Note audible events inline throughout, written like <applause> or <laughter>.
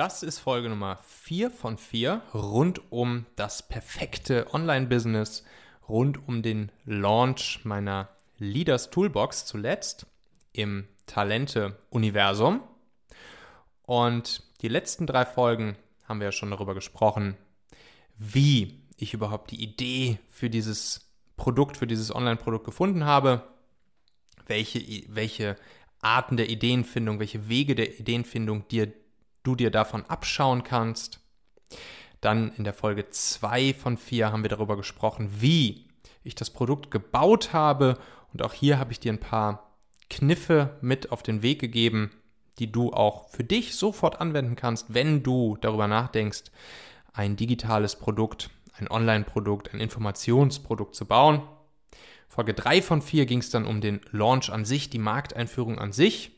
Das ist Folge Nummer 4 von 4 rund um das perfekte Online-Business, rund um den Launch meiner Leaders Toolbox zuletzt im Talente-Universum. Und die letzten drei Folgen haben wir ja schon darüber gesprochen, wie ich überhaupt die Idee für dieses Produkt, für dieses Online-Produkt gefunden habe, welche, welche Arten der Ideenfindung, welche Wege der Ideenfindung dir, du dir davon abschauen kannst. Dann in der Folge 2 von 4 haben wir darüber gesprochen, wie ich das Produkt gebaut habe. Und auch hier habe ich dir ein paar Kniffe mit auf den Weg gegeben, die du auch für dich sofort anwenden kannst, wenn du darüber nachdenkst, ein digitales Produkt, ein Online-Produkt, ein Informationsprodukt zu bauen. Folge 3 von 4 ging es dann um den Launch an sich, die Markteinführung an sich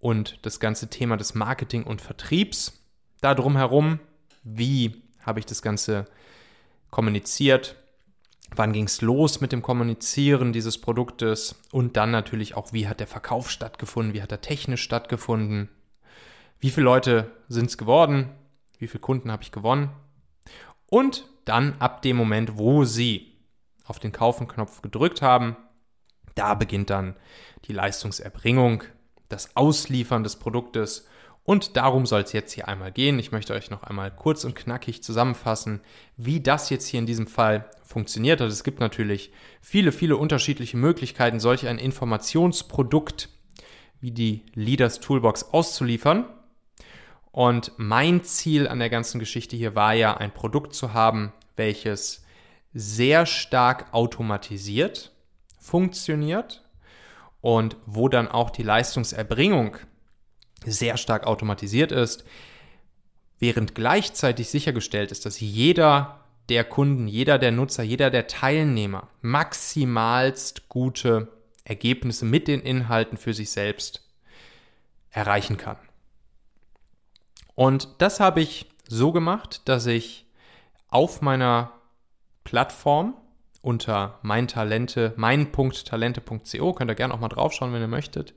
und das ganze Thema des Marketing und Vertriebs. Da drumherum, wie habe ich das Ganze kommuniziert, wann ging es los mit dem Kommunizieren dieses Produktes? Und dann natürlich auch, wie hat der Verkauf stattgefunden, wie hat er technisch stattgefunden, wie viele Leute sind es geworden, wie viele Kunden habe ich gewonnen? Und dann ab dem Moment, wo sie auf den Kaufen-Knopf gedrückt haben, da beginnt dann die Leistungserbringung, das Ausliefern des Produktes und darum soll es jetzt hier einmal gehen. Ich möchte euch noch einmal kurz und knackig zusammenfassen, wie das jetzt hier in diesem Fall funktioniert. Also es gibt natürlich viele, viele unterschiedliche Möglichkeiten, solch ein Informationsprodukt wie die Leaders Toolbox auszuliefern. Und mein Ziel an der ganzen Geschichte hier war ja, ein Produkt zu haben, welches sehr stark automatisiert funktioniert und wo dann auch die Leistungserbringung sehr stark automatisiert ist, während gleichzeitig sichergestellt ist, dass jeder der Kunden, jeder der Nutzer, jeder der Teilnehmer maximalst gute Ergebnisse mit den Inhalten für sich selbst erreichen kann. Und das habe ich so gemacht, dass ich auf meiner Plattform unter mein Talente, mein.talente.co. Könnt ihr gerne auch mal draufschauen, wenn ihr möchtet.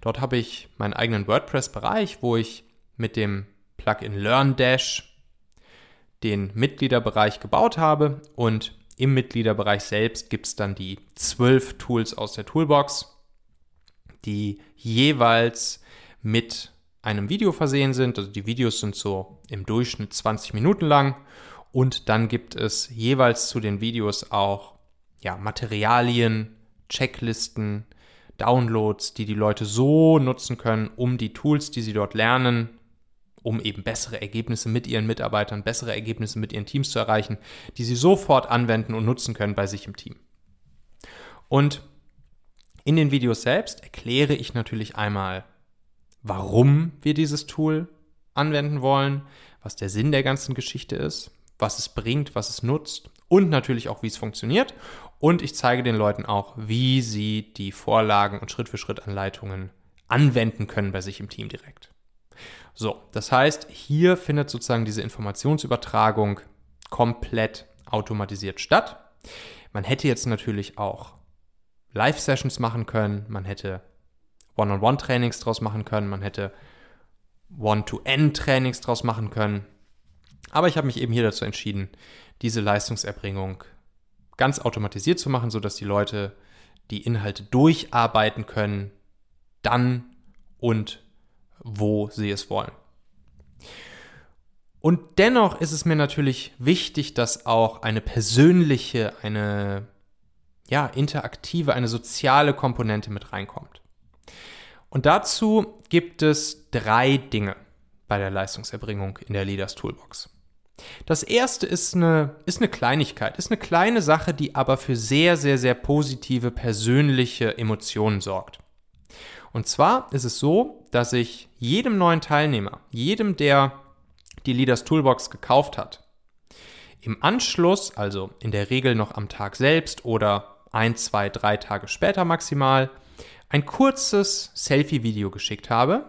Dort habe ich meinen eigenen WordPress-Bereich, wo ich mit dem Plugin LearnDash den Mitgliederbereich gebaut habe und im Mitgliederbereich selbst gibt es dann die zwölf Tools aus der Toolbox, die jeweils mit einem Video versehen sind. Also die Videos sind so im Durchschnitt 20 Minuten lang und dann gibt es jeweils zu den Videos auch ja, Materialien, Checklisten, Downloads, die die Leute so nutzen können, um die Tools, die sie dort lernen, um eben bessere Ergebnisse mit ihren Mitarbeitern, bessere Ergebnisse mit ihren Teams zu erreichen, die sie sofort anwenden und nutzen können bei sich im Team. Und in den Videos selbst erkläre ich natürlich einmal, warum wir dieses Tool anwenden wollen, was der Sinn der ganzen Geschichte ist, was es bringt, was es nutzt und natürlich auch, wie es funktioniert. Und ich zeige den Leuten auch, wie sie die Vorlagen und Schritt-für-Schritt-Anleitungen anwenden können bei sich im Team direkt. So, das heißt, hier findet sozusagen diese Informationsübertragung komplett automatisiert statt. Man hätte jetzt natürlich auch Live-Sessions machen können, man hätte One-on-One-Trainings draus machen können, man hätte One-to-End-Trainings draus machen können. Aber ich habe mich eben hier dazu entschieden, diese Leistungserbringung ganz automatisiert zu machen, sodass die Leute die Inhalte durcharbeiten können, dann und wo sie es wollen. Und dennoch ist es mir natürlich wichtig, dass auch eine persönliche, eine ja, interaktive, eine soziale Komponente mit reinkommt. Und dazu gibt es drei Dinge bei der Leistungserbringung in der Leaders Toolbox. Das erste ist eine, ist eine Kleinigkeit, ist eine kleine Sache, die aber für sehr, sehr, sehr positive persönliche Emotionen sorgt. Und zwar ist es so, dass ich jedem neuen Teilnehmer, jedem, der die Leaders Toolbox gekauft hat, im Anschluss, also in der Regel noch am Tag selbst oder ein, zwei, drei Tage später maximal, ein kurzes Selfie-Video geschickt habe,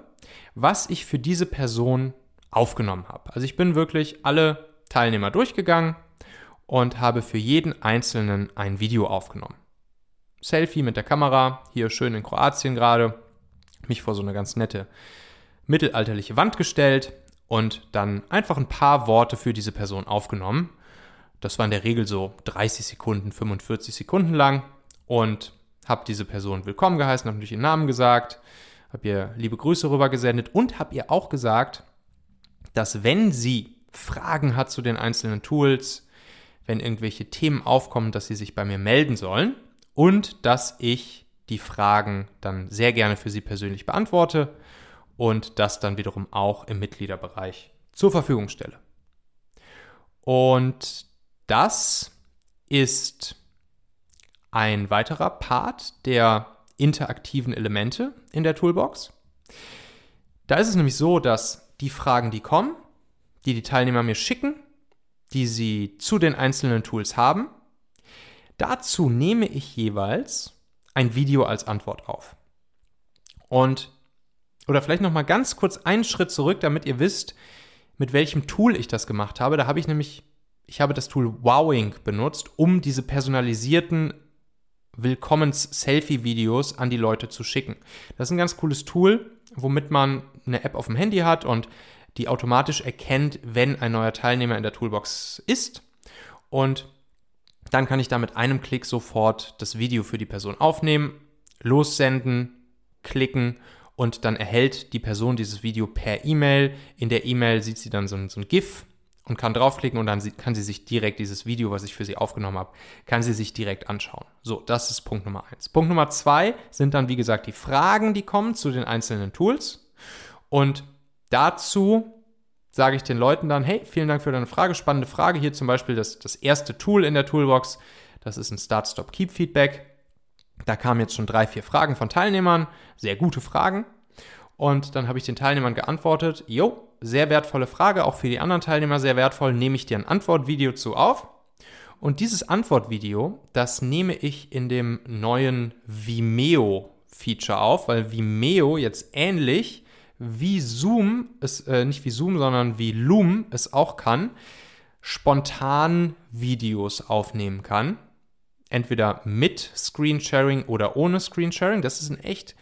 was ich für diese Person aufgenommen habe. Also ich bin wirklich alle Teilnehmer durchgegangen und habe für jeden einzelnen ein Video aufgenommen. Selfie mit der Kamera, hier schön in Kroatien gerade, mich vor so eine ganz nette mittelalterliche Wand gestellt und dann einfach ein paar Worte für diese Person aufgenommen. Das war in der Regel so 30 Sekunden, 45 Sekunden lang und habe diese Person willkommen geheißen, habe natürlich ihren Namen gesagt, habe ihr liebe Grüße rübergesendet und habe ihr auch gesagt, dass wenn sie Fragen hat zu den einzelnen Tools, wenn irgendwelche Themen aufkommen, dass sie sich bei mir melden sollen und dass ich die Fragen dann sehr gerne für sie persönlich beantworte und das dann wiederum auch im Mitgliederbereich zur Verfügung stelle. Und das ist ein weiterer Part der interaktiven Elemente in der Toolbox. Da ist es nämlich so, dass die Fragen, die kommen, die die Teilnehmer mir schicken, die sie zu den einzelnen Tools haben, dazu nehme ich jeweils ein Video als Antwort auf. Und oder vielleicht noch mal ganz kurz einen Schritt zurück, damit ihr wisst, mit welchem Tool ich das gemacht habe. Da habe ich nämlich, ich habe das Tool Wowing benutzt, um diese personalisierten Willkommens-Selfie-Videos an die Leute zu schicken. Das ist ein ganz cooles Tool, womit man eine App auf dem Handy hat und die automatisch erkennt, wenn ein neuer Teilnehmer in der Toolbox ist. Und dann kann ich da mit einem Klick sofort das Video für die Person aufnehmen, lossenden, klicken und dann erhält die Person dieses Video per E-Mail. In der E-Mail sieht sie dann so ein, so ein GIF und kann draufklicken und dann kann sie sich direkt dieses Video, was ich für sie aufgenommen habe, kann sie sich direkt anschauen. So, das ist Punkt Nummer eins. Punkt Nummer zwei sind dann, wie gesagt, die Fragen, die kommen zu den einzelnen Tools. Und dazu sage ich den Leuten dann, hey, vielen Dank für deine Frage, spannende Frage. Hier zum Beispiel das, das erste Tool in der Toolbox, das ist ein Start-Stop-Keep-Feedback. Da kamen jetzt schon drei, vier Fragen von Teilnehmern, sehr gute Fragen. Und dann habe ich den Teilnehmern geantwortet, jo, sehr wertvolle Frage, auch für die anderen Teilnehmer sehr wertvoll, nehme ich dir ein Antwortvideo zu auf. Und dieses Antwortvideo, das nehme ich in dem neuen Vimeo-Feature auf, weil Vimeo jetzt ähnlich wie Zoom, es, äh, nicht wie Zoom, sondern wie Loom es auch kann, spontan Videos aufnehmen kann entweder mit Screensharing oder ohne Screensharing. Das ist ein echt,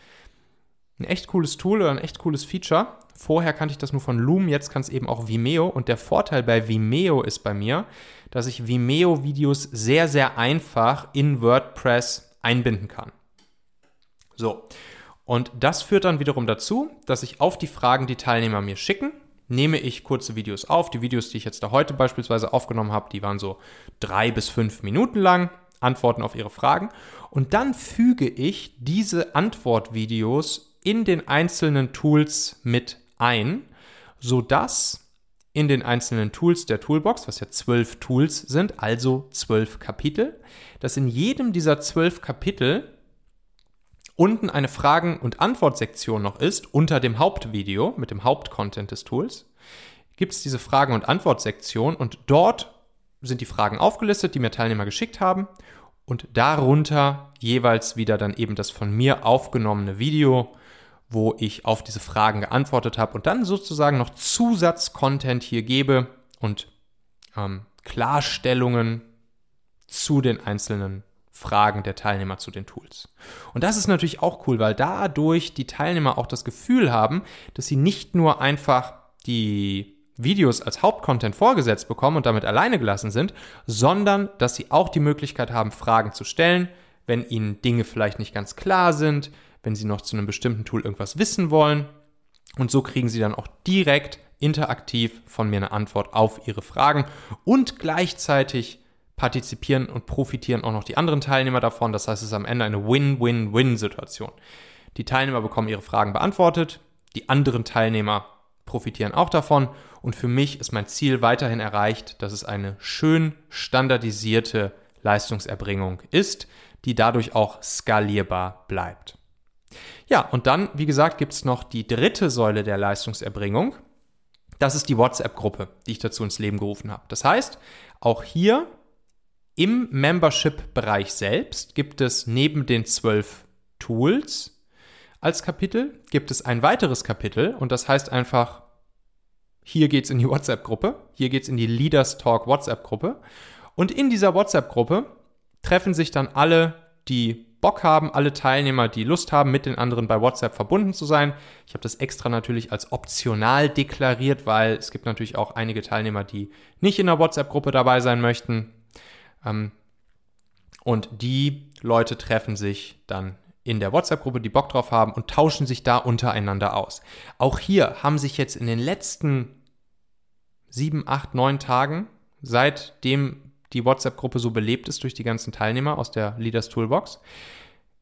ein echt cooles Tool oder ein echt cooles Feature. Vorher kannte ich das nur von Loom, jetzt kann es eben auch Vimeo. Und der Vorteil bei Vimeo ist bei mir, dass ich Vimeo-Videos sehr, sehr einfach in WordPress einbinden kann. So, und das führt dann wiederum dazu, dass ich auf die Fragen, die Teilnehmer mir schicken, nehme ich kurze Videos auf. Die Videos, die ich jetzt da heute beispielsweise aufgenommen habe, die waren so drei bis fünf Minuten lang. Antworten auf Ihre Fragen. Und dann füge ich diese Antwortvideos in den einzelnen Tools mit ein, sodass in den einzelnen Tools der Toolbox, was ja zwölf Tools sind, also zwölf Kapitel, dass in jedem dieser zwölf Kapitel unten eine Fragen- und Antwortsektion noch ist, unter dem Hauptvideo mit dem Hauptcontent des Tools, gibt es diese Fragen- und Antwortsektion und dort sind die Fragen aufgelistet, die mir Teilnehmer geschickt haben und darunter jeweils wieder dann eben das von mir aufgenommene Video, wo ich auf diese Fragen geantwortet habe und dann sozusagen noch Zusatzcontent hier gebe und ähm, Klarstellungen zu den einzelnen Fragen der Teilnehmer zu den Tools. Und das ist natürlich auch cool, weil dadurch die Teilnehmer auch das Gefühl haben, dass sie nicht nur einfach die Videos als Hauptcontent vorgesetzt bekommen und damit alleine gelassen sind, sondern dass sie auch die Möglichkeit haben, Fragen zu stellen, wenn ihnen Dinge vielleicht nicht ganz klar sind, wenn sie noch zu einem bestimmten Tool irgendwas wissen wollen. Und so kriegen sie dann auch direkt interaktiv von mir eine Antwort auf ihre Fragen und gleichzeitig partizipieren und profitieren auch noch die anderen Teilnehmer davon. Das heißt, es ist am Ende eine Win-Win-Win-Situation. Die Teilnehmer bekommen ihre Fragen beantwortet, die anderen Teilnehmer profitieren auch davon. Und für mich ist mein Ziel weiterhin erreicht, dass es eine schön standardisierte Leistungserbringung ist, die dadurch auch skalierbar bleibt. Ja, und dann, wie gesagt, gibt es noch die dritte Säule der Leistungserbringung. Das ist die WhatsApp-Gruppe, die ich dazu ins Leben gerufen habe. Das heißt, auch hier im Membership-Bereich selbst gibt es neben den zwölf Tools als Kapitel gibt es ein weiteres Kapitel und das heißt einfach, hier geht es in die WhatsApp-Gruppe, hier geht es in die Leaders Talk WhatsApp-Gruppe und in dieser WhatsApp-Gruppe treffen sich dann alle, die Bock haben, alle Teilnehmer, die Lust haben, mit den anderen bei WhatsApp verbunden zu sein. Ich habe das extra natürlich als optional deklariert, weil es gibt natürlich auch einige Teilnehmer, die nicht in der WhatsApp-Gruppe dabei sein möchten. Ähm, und die Leute treffen sich dann in der WhatsApp-Gruppe, die Bock drauf haben und tauschen sich da untereinander aus. Auch hier haben sich jetzt in den letzten sieben, acht, neun Tagen, seitdem die WhatsApp-Gruppe so belebt ist durch die ganzen Teilnehmer aus der Leaders Toolbox,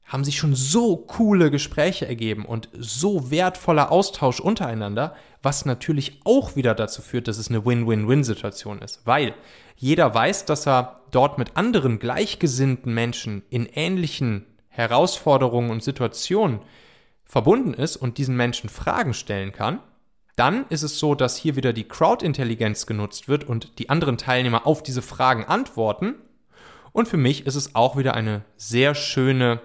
haben sich schon so coole Gespräche ergeben und so wertvoller Austausch untereinander, was natürlich auch wieder dazu führt, dass es eine Win-Win-Win-Situation ist, weil jeder weiß, dass er dort mit anderen gleichgesinnten Menschen in ähnlichen Herausforderungen und Situationen verbunden ist und diesen Menschen Fragen stellen kann, dann ist es so, dass hier wieder die Crowd-Intelligenz genutzt wird und die anderen Teilnehmer auf diese Fragen antworten. Und für mich ist es auch wieder eine sehr schöne,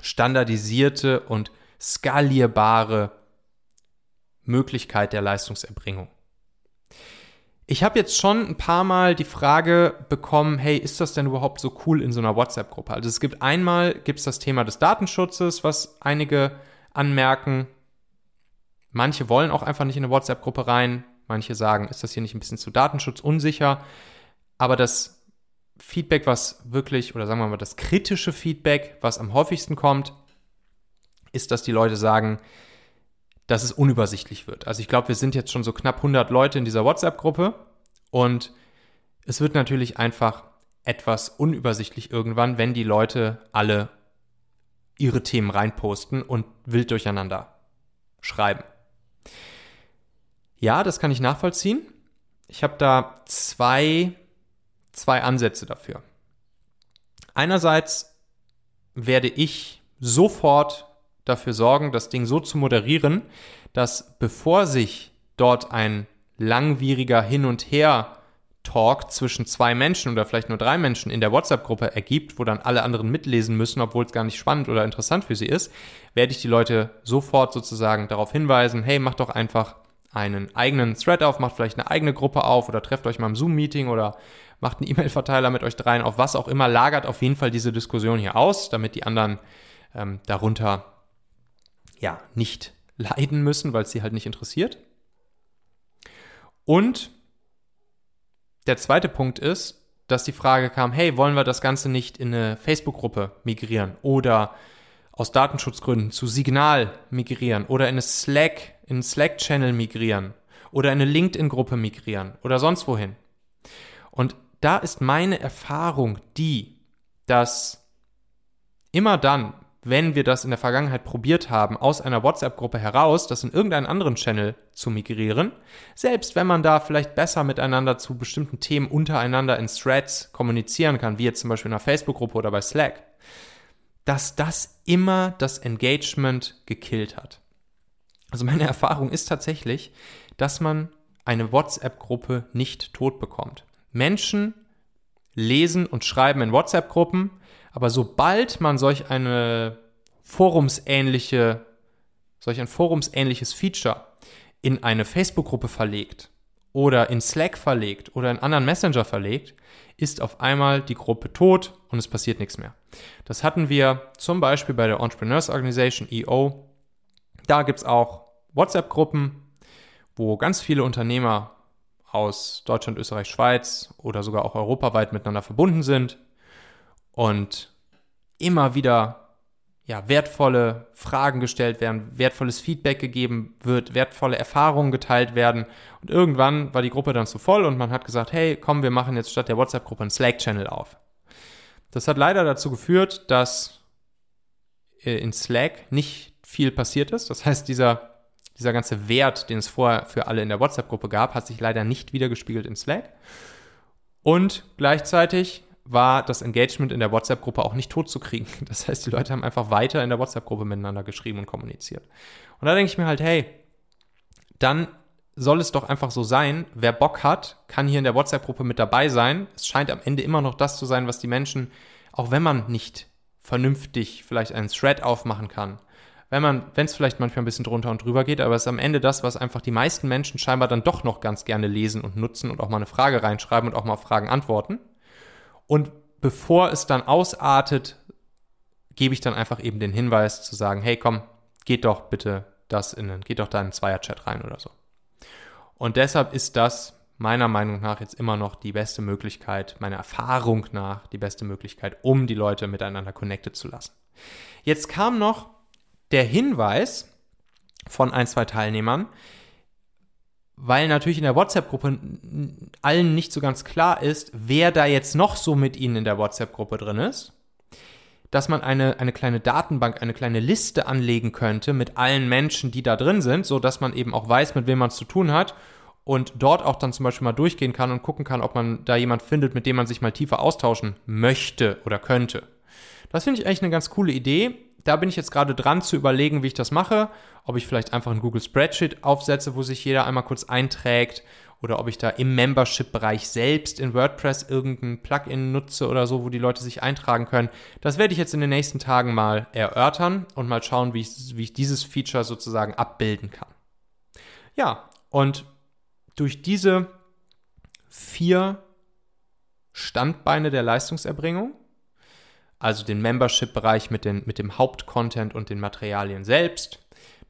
standardisierte und skalierbare Möglichkeit der Leistungserbringung. Ich habe jetzt schon ein paar Mal die Frage bekommen, hey, ist das denn überhaupt so cool in so einer WhatsApp-Gruppe? Also es gibt einmal, gibt es das Thema des Datenschutzes, was einige anmerken. Manche wollen auch einfach nicht in eine WhatsApp-Gruppe rein. Manche sagen, ist das hier nicht ein bisschen zu datenschutzunsicher? Aber das Feedback, was wirklich, oder sagen wir mal, das kritische Feedback, was am häufigsten kommt, ist, dass die Leute sagen, dass es unübersichtlich wird. Also ich glaube, wir sind jetzt schon so knapp 100 Leute in dieser WhatsApp-Gruppe und es wird natürlich einfach etwas unübersichtlich irgendwann, wenn die Leute alle ihre Themen reinposten und wild durcheinander schreiben. Ja, das kann ich nachvollziehen. Ich habe da zwei, zwei Ansätze dafür. Einerseits werde ich sofort dafür sorgen, das Ding so zu moderieren, dass bevor sich dort ein langwieriger Hin und Her Talk zwischen zwei Menschen oder vielleicht nur drei Menschen in der WhatsApp-Gruppe ergibt, wo dann alle anderen mitlesen müssen, obwohl es gar nicht spannend oder interessant für sie ist, werde ich die Leute sofort sozusagen darauf hinweisen, hey, macht doch einfach einen eigenen Thread auf, macht vielleicht eine eigene Gruppe auf oder trefft euch mal im Zoom-Meeting oder macht einen <laughs> E-Mail-Verteiler mit euch dreien auf was auch immer, lagert auf jeden Fall diese Diskussion hier aus, damit die anderen ähm, darunter ja, nicht leiden müssen, weil es sie halt nicht interessiert. Und der zweite Punkt ist, dass die Frage kam, hey, wollen wir das Ganze nicht in eine Facebook-Gruppe migrieren oder aus Datenschutzgründen zu Signal migrieren oder in eine Slack, in einen Slack-Channel migrieren oder in eine LinkedIn-Gruppe migrieren oder sonst wohin. Und da ist meine Erfahrung die, dass immer dann, wenn wir das in der Vergangenheit probiert haben, aus einer WhatsApp-Gruppe heraus, das in irgendeinen anderen Channel zu migrieren, selbst wenn man da vielleicht besser miteinander zu bestimmten Themen untereinander in Threads kommunizieren kann, wie jetzt zum Beispiel in einer Facebook-Gruppe oder bei Slack, dass das immer das Engagement gekillt hat. Also meine Erfahrung ist tatsächlich, dass man eine WhatsApp-Gruppe nicht tot bekommt. Menschen lesen und schreiben in WhatsApp-Gruppen, aber sobald man solch eine forumsähnliche, solch ein forumsähnliches Feature in eine Facebook-Gruppe verlegt oder in Slack verlegt oder in anderen Messenger verlegt, ist auf einmal die Gruppe tot und es passiert nichts mehr. Das hatten wir zum Beispiel bei der Entrepreneurs Organization EO. Da gibt es auch WhatsApp-Gruppen, wo ganz viele Unternehmer aus Deutschland, Österreich, Schweiz oder sogar auch europaweit miteinander verbunden sind und immer wieder ja, wertvolle Fragen gestellt werden, wertvolles Feedback gegeben wird, wertvolle Erfahrungen geteilt werden. Und irgendwann war die Gruppe dann zu voll und man hat gesagt, hey, komm, wir machen jetzt statt der WhatsApp-Gruppe einen Slack-Channel auf. Das hat leider dazu geführt, dass äh, in Slack nicht viel passiert ist. Das heißt, dieser, dieser ganze Wert, den es vorher für alle in der WhatsApp-Gruppe gab, hat sich leider nicht wiedergespiegelt in Slack. Und gleichzeitig war das Engagement in der WhatsApp-Gruppe auch nicht tot zu kriegen. <laughs> Das heißt, die Leute haben einfach weiter in der WhatsApp-Gruppe miteinander geschrieben und kommuniziert. Und da denke ich mir halt, hey, dann soll es doch einfach so sein, wer Bock hat, kann hier in der WhatsApp-Gruppe mit dabei sein. Es scheint am Ende immer noch das zu sein, was die Menschen, auch wenn man nicht vernünftig vielleicht einen Thread aufmachen kann, wenn man, wenn es vielleicht manchmal ein bisschen drunter und drüber geht, aber es ist am Ende das, was einfach die meisten Menschen scheinbar dann doch noch ganz gerne lesen und nutzen und auch mal eine Frage reinschreiben und auch mal Fragen antworten. Und bevor es dann ausartet, gebe ich dann einfach eben den Hinweis zu sagen, hey komm, geht doch bitte das in geht doch da in einen Zweier-Chat rein oder so. Und deshalb ist das meiner Meinung nach jetzt immer noch die beste Möglichkeit, meiner Erfahrung nach die beste Möglichkeit, um die Leute miteinander connected zu lassen. Jetzt kam noch der Hinweis von ein, zwei Teilnehmern, weil natürlich in der WhatsApp-Gruppe allen nicht so ganz klar ist, wer da jetzt noch so mit ihnen in der WhatsApp-Gruppe drin ist, dass man eine, eine kleine Datenbank, eine kleine Liste anlegen könnte mit allen Menschen, die da drin sind, so dass man eben auch weiß, mit wem man es zu tun hat und dort auch dann zum Beispiel mal durchgehen kann und gucken kann, ob man da jemand findet, mit dem man sich mal tiefer austauschen möchte oder könnte. Das finde ich eigentlich eine ganz coole Idee. Da bin ich jetzt gerade dran zu überlegen, wie ich das mache. Ob ich vielleicht einfach ein Google Spreadsheet aufsetze, wo sich jeder einmal kurz einträgt oder ob ich da im Membership-Bereich selbst in WordPress irgendein Plugin nutze oder so, wo die Leute sich eintragen können. Das werde ich jetzt in den nächsten Tagen mal erörtern und mal schauen, wie ich, wie ich dieses Feature sozusagen abbilden kann. Ja, und durch diese vier Standbeine der Leistungserbringung, also den Membership-Bereich mit, mit dem Hauptcontent und den Materialien selbst,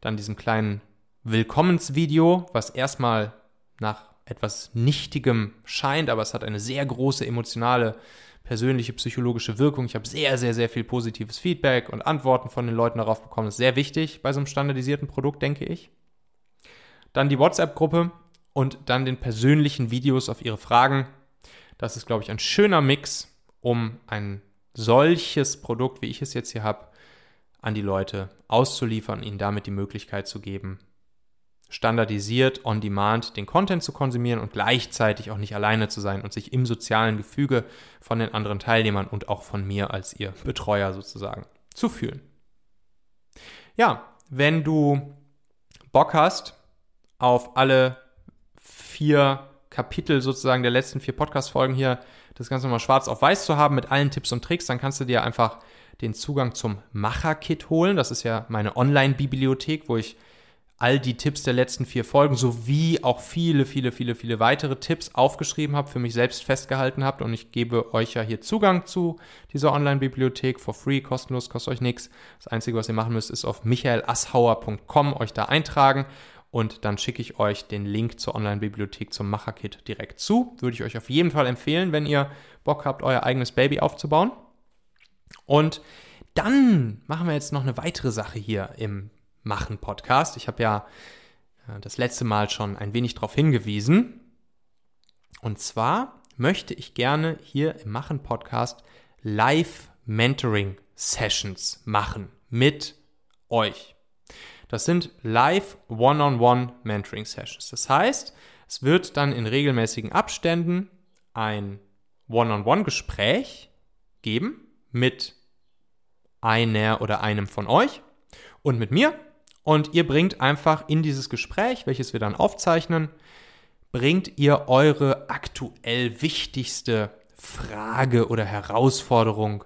dann diesem kleinen Willkommensvideo, was erstmal nach etwas Nichtigem scheint, aber es hat eine sehr große emotionale, persönliche, psychologische Wirkung. Ich habe sehr, sehr, sehr viel positives Feedback und Antworten von den Leuten darauf bekommen. Das ist sehr wichtig bei so einem standardisierten Produkt, denke ich. Dann die WhatsApp-Gruppe, und dann den persönlichen Videos auf ihre Fragen. Das ist, glaube ich, ein schöner Mix, um ein solches Produkt, wie ich es jetzt hier habe, an die Leute auszuliefern, ihnen damit die Möglichkeit zu geben, standardisiert on demand den Content zu konsumieren und gleichzeitig auch nicht alleine zu sein und sich im sozialen Gefüge von den anderen Teilnehmern und auch von mir als ihr Betreuer sozusagen zu fühlen. Ja, wenn du Bock hast auf alle vier Kapitel sozusagen der letzten vier Podcast-Folgen hier das Ganze nochmal schwarz auf weiß zu haben mit allen Tipps und Tricks, dann kannst du dir einfach den Zugang zum Macher-Kit holen. Das ist ja meine Online-Bibliothek, wo ich all die Tipps der letzten vier Folgen sowie auch viele, viele, viele, viele weitere Tipps aufgeschrieben habe, für mich selbst festgehalten habe. Und ich gebe euch ja hier Zugang zu dieser Online-Bibliothek for free, kostenlos, kostet euch nichts. Das Einzige, was ihr machen müsst, ist auf michaelasshauer.com euch da eintragen und dann schicke ich euch den Link zur Online-Bibliothek zum Macher-Kit direkt zu. Würde ich euch auf jeden Fall empfehlen, wenn ihr Bock habt, euer eigenes Baby aufzubauen. Und dann machen wir jetzt noch eine weitere Sache hier im Machen-Podcast. Ich habe ja äh, das letzte Mal schon ein wenig darauf hingewiesen. Und zwar möchte ich gerne hier im Machen-Podcast Live-Mentoring-Sessions machen mit euch. Das sind live One-on-One Mentoring Sessions. Das heißt, es wird dann in regelmäßigen Abständen ein One-on-One-Gespräch geben mit einer oder einem von euch und mit mir. Und ihr bringt einfach in dieses Gespräch, welches wir dann aufzeichnen, bringt ihr eure aktuell wichtigste Frage oder Herausforderung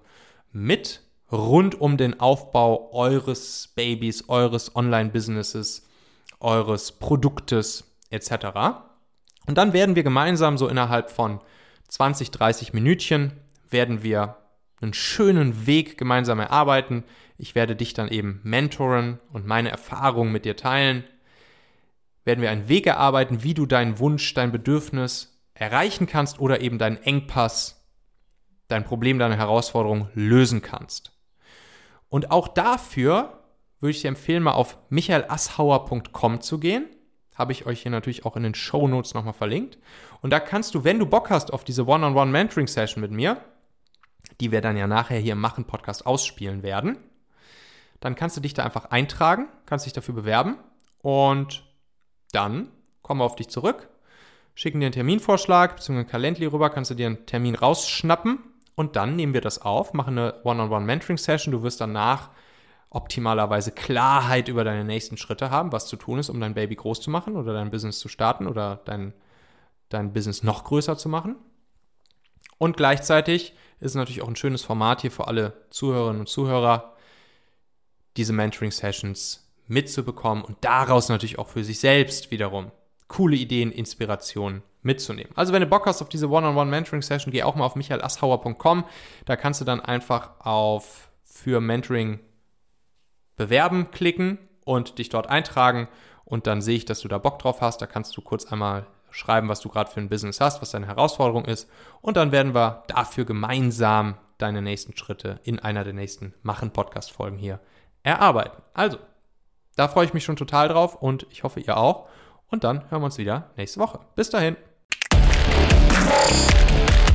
mit rund um den Aufbau eures Babys, eures Online-Businesses, eures Produktes etc. Und dann werden wir gemeinsam so innerhalb von 20, 30 Minütchen werden wir einen schönen Weg gemeinsam erarbeiten. Ich werde dich dann eben mentoren und meine Erfahrungen mit dir teilen. Werden wir einen Weg erarbeiten, wie du deinen Wunsch, dein Bedürfnis erreichen kannst oder eben deinen Engpass, dein Problem, deine Herausforderung lösen kannst. Und auch dafür würde ich dir empfehlen, mal auf michaelasshauer.com zu gehen. Habe ich euch hier natürlich auch in den Show Notes nochmal verlinkt. Und da kannst du, wenn du Bock hast auf diese One-on-One-Mentoring-Session mit mir, die wir dann ja nachher hier im Machen-Podcast ausspielen werden, dann kannst du dich da einfach eintragen, kannst dich dafür bewerben und dann kommen wir auf dich zurück, schicken dir einen Terminvorschlag bzw. ein Calendly rüber, kannst du dir einen Termin rausschnappen und dann nehmen wir das auf, machen eine One-on-One-Mentoring-Session. Du wirst danach optimalerweise Klarheit über deine nächsten Schritte haben, was zu tun ist, um dein Baby groß zu machen oder dein Business zu starten oder dein, dein Business noch größer zu machen. Und gleichzeitig ist es natürlich auch ein schönes Format hier für alle Zuhörerinnen und Zuhörer, diese Mentoring-Sessions mitzubekommen und daraus natürlich auch für sich selbst wiederum coole Ideen, Inspirationen mitzunehmen. Also wenn du Bock hast auf diese One-on-One Mentoring Session, geh auch mal auf michaelasshauer.com. Da kannst du dann einfach auf für Mentoring bewerben klicken und dich dort eintragen und dann sehe ich, dass du da Bock drauf hast. Da kannst du kurz einmal schreiben, was du gerade für ein Business hast, was deine Herausforderung ist und dann werden wir dafür gemeinsam deine nächsten Schritte in einer der nächsten Machen-Podcast-Folgen hier erarbeiten. Also, da freue ich mich schon total drauf und ich hoffe, ihr auch. Und dann hören wir uns wieder nächste Woche. Bis dahin. Thank you.